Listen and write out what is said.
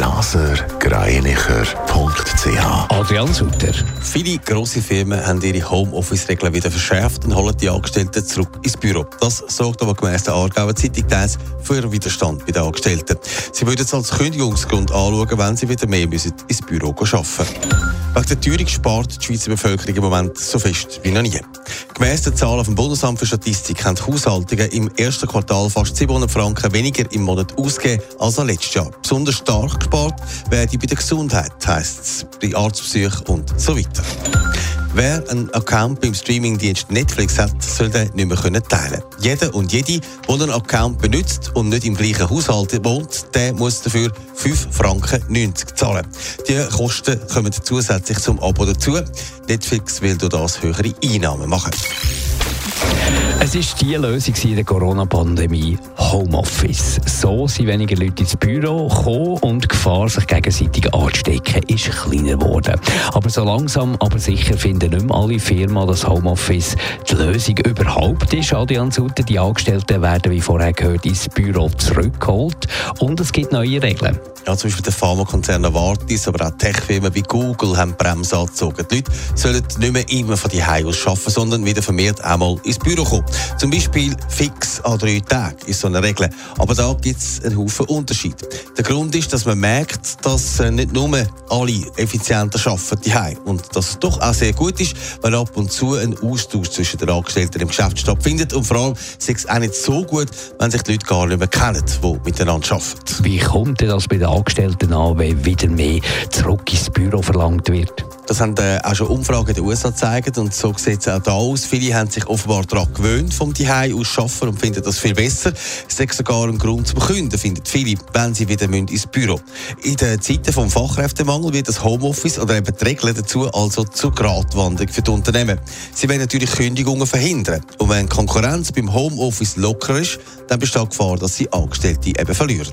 blasergreinicher.ch Adrian Sutter. Viele grosse Firmen haben ihre Homeoffice-Regeln wieder verschärft und holen die Angestellten zurück ins Büro. Das sorgt aber gemäss der Aargauer Zeitung teils für ihren Widerstand bei den Angestellten. Sie würden es als Kündigungsgrund anschauen, wenn sie wieder mehr müssen ins Büro arbeiten müssen. Wegen der Teuerung spart die Schweizer Bevölkerung im Moment so fest wie noch nie. Gemäss den Zahlen vom Bundesamt für Statistik haben Haushaltungen im ersten Quartal fast 700 Franken weniger im Monat ausgegeben als im letzten Jahr. Besonders stark gespart werden bei der Gesundheit, heisst es, bei Arztbesuchen und so weiter. Wer einen Account beim Streamingdienst Netflix hat, soll den nicht mehr teilen können. Jeder und jede, der einen Account benutzt und nicht im gleichen Haushalt wohnt, der muss dafür 5 Franken 90 zahlen. Die Kosten kommen zusätzlich zum Abo dazu. Netflix will durch das höhere Einnahmen machen. Es ist die Lösung in der Corona-Pandemie Homeoffice. So sind weniger Leute ins Büro gekommen und die Gefahr, sich gegenseitig anzustecken, ist kleiner geworden. Aber so langsam, aber sicher finden nicht mehr alle Firmen, dass Homeoffice die Lösung überhaupt ist. Adrian Sutter, die Angestellten werden, wie vorher gehört, ins Büro zurückgeholt und es gibt neue Regeln. Ja, zum Beispiel der Pharmakonzern Novartis, aber auch Tech-Firmen wie Google haben Bremse angezogen. Die Leute sollen nicht mehr immer von die aus arbeiten, sondern wieder vermehrt einmal ins Büro kommen. Zum Beispiel fix an drei Tagen ist so eine Regel. Aber da gibt es einen Haufen Unterschied. Der Grund ist, dass man merkt, dass äh, nicht nur alle effizienter arbeiten die und dass es doch auch sehr gut ist, wenn ab und zu ein Austausch zwischen den Angestellten im Geschäft stattfindet und vor allem ist es auch nicht so gut, wenn sich die Leute gar nicht mehr kennen, die miteinander arbeiten. Wie kommt das bei den Angestellten an, wenn wieder mehr zurück ins Büro verlangt wird? Das haben äh, auch schon Umfragen in den USA gezeigt und so sieht es auch da aus. Viele haben sich offenbar daran gewöhnt, vom Zuhause aus arbeiten und finden das viel besser. Es ist sogar ein Grund zum Künden, finden viele, wenn sie wieder ins Büro In den Zeiten vom Fachkräftemangel wird das Homeoffice oder eben die Regeln dazu also zur Gratwanderung für die Unternehmen. Sie wollen natürlich Kündigungen verhindern. Und wenn die Konkurrenz beim Homeoffice locker ist, dann besteht die Gefahr, dass sie Angestellte eben verlieren.